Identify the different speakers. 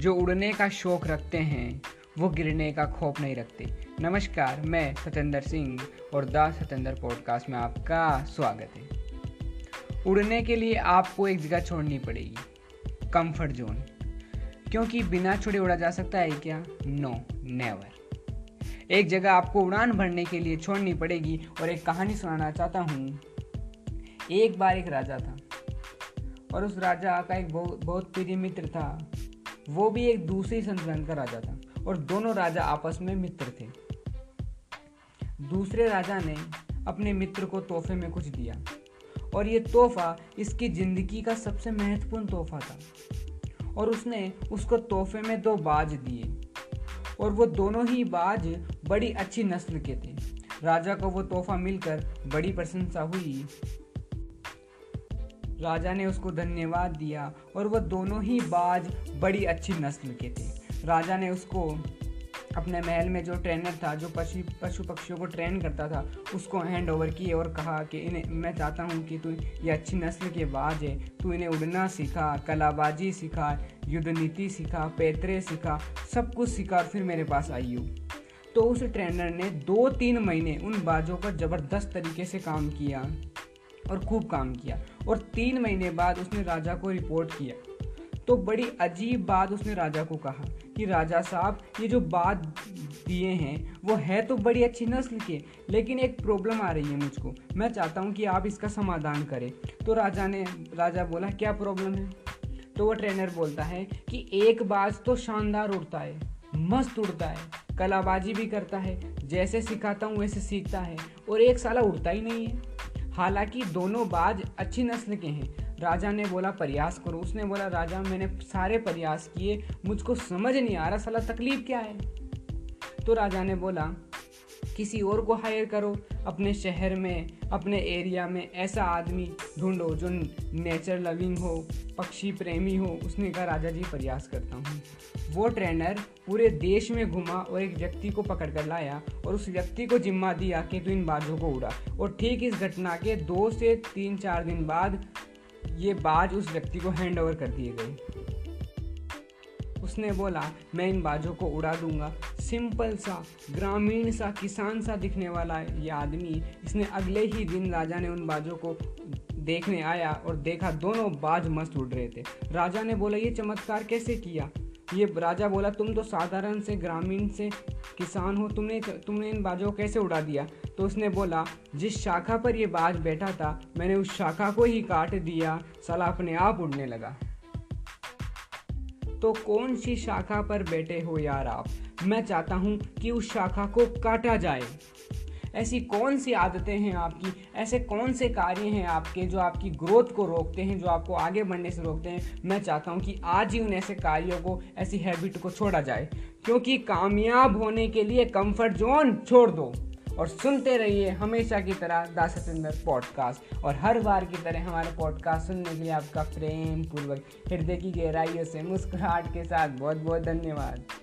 Speaker 1: जो उड़ने का शौक रखते हैं, वो गिरने का खौफ नहीं रखते। नमस्कार, मैं सतेंद्र सिंह और दास सतेंद्र पॉडकास्ट में आपका स्वागत है। उड़ने के लिए आपको एक जगह छोड़नी पड़ेगी कंफर्ट जोन क्योंकि बिना छोड़े उड़ा जा सकता है क्या? नो नेवर एक जगह आपको उड़ान भरने के लिए छोड़नी पड़ेगी और एक कहानी सुनाना चाहता हूँ। एक बार एक राजा था और उस राजा का एक बहुत बहुत प्रिय मित्र था। वो भी एक दूसरी संतान का राजा था और दोनों राजा आपस में मित्र थे। दूसरे राजा ने अपने मित्र को तोहफे में कुछ दिया और ये तोहफा इसकी ज़िंदगी का सबसे महत्वपूर्ण तोहफा था और उसने उसको तोहफे में दो बाज दिए और वो दोनों ही बाज बड़ी अच्छी नस्ल के थे। राजा को वो तोहफा मिलकर बड़ी प्रशंसा हुई। राजा ने उसको धन्यवाद दिया और वह दोनों ही बाज बड़ी अच्छी नस्ल के थे। राजा ने उसको अपने महल में जो ट्रेनर था, जो पशु पशु पक्षियों को ट्रेन करता था, उसको हैंड ओवर किए और कहा कि इन्हें, मैं चाहता हूँ कि तू ये अच्छी नस्ल के बाज है। तू इन्हें उड़ना सीखा, कलाबाजी सीखा, युद्ध नीति सीखा, पैतरे सीखा, सब कुछ सीखा फिर मेरे पास आई हो। तो उस ट्रेनर ने दो तीन महीने उन बाजों पर ज़बरदस्त तरीके से काम किया। और खूब काम किया। और तीन महीने बाद उसने राजा को रिपोर्ट किया। तो बड़ी अजीब बात उसने राजा को कहा कि राजा साहब, ये जो बात दिए हैं, वो है तो बड़ी अच्छी नस्ल के, लेकिन एक प्रॉब्लम आ रही है मुझको। मैं चाहता हूँ कि आप इसका समाधान करें। तो राजा ने, राजा बोला, क्या प्रॉब्लम है? तो वो ट्रेनर बोलता है कि एक बाज तो शानदार उड़ता है, मस्त उड़ता है, कलाबाजी भी करता है, जैसे सिखाता हूँ वैसे सीखता है, और एक साला उड़ता ही नहीं है। हालाँकि दोनों बाज अच्छी नस्ल के हैं। राजा ने बोला, प्रयास करो। उसने बोला, राजा, मैंने सारे प्रयास किए, मुझको समझ नहीं आ रहा, साला तकलीफ़ क्या है? तो राजा ने बोला किसी और को हायर करो। अपने शहर में, अपने एरिया में ऐसा आदमी ढूंढो जो नेचर लविंग हो, पक्षी प्रेमी हो, उसने कहा, राजा जी, प्रयास करता हूँ। वो ट्रेनर पूरे देश में घुमा और एक व्यक्ति को पकड़ कर लाया और उस व्यक्ति को जिम्मा दिया कि तू इन बाजों को उड़ा। और ठीक इस घटना के दो से तीन चार दिन बाद ये बाज उस व्यक्ति को हैंड ओवर कर दिए गए। उसने बोला, मैं इन बाजों को उड़ा दूँगा। सिंपल सा, ग्रामीण सा, किसान सा दिखने वाला ये आदमी इसने अगले ही दिन राजा ने उन बाजों को देखने आया और देखा दोनों बाज मस्त उड़ रहे थे। राजा ने बोला, ये चमत्कार कैसे किया? ये राजा बोला, तुम तो साधारण से, ग्रामीण से किसान हो, तुमने तुमने इन बाजों को कैसे उड़ा दिया? तो उसने बोला, जिस शाखा पर ये बाज बैठा था, मैंने उस शाखा को ही काट दिया, साला अपने आप उड़ने लगा। तो कौन सी शाखा पर बैठे हो यार आप? मैं चाहता हूँ कि उस शाखा को काटा जाए। ऐसी कौन सी आदतें हैं आपकी? ऐसे कौन से कार्य हैं आपके जो आपकी ग्रोथ को रोकते हैं, जो आपको आगे बढ़ने से रोकते हैं? मैं चाहता हूँ कि आज ही उन ऐसे कार्यों को, ऐसी हैबिट को छोड़ा जाए। क्योंकि कामयाब होने के लिए कंफर्ट जोन छोड़ दो। और सुनते रहिए हमेशा की तरह दास सतेंद्र पॉडकास्ट और हर बार की तरह हमारे पॉडकास्ट सुनने के लिए आपका प्रेम पूर्वक हृदय की गहराइयों से मुस्कुराहट के साथ बहुत बहुत धन्यवाद।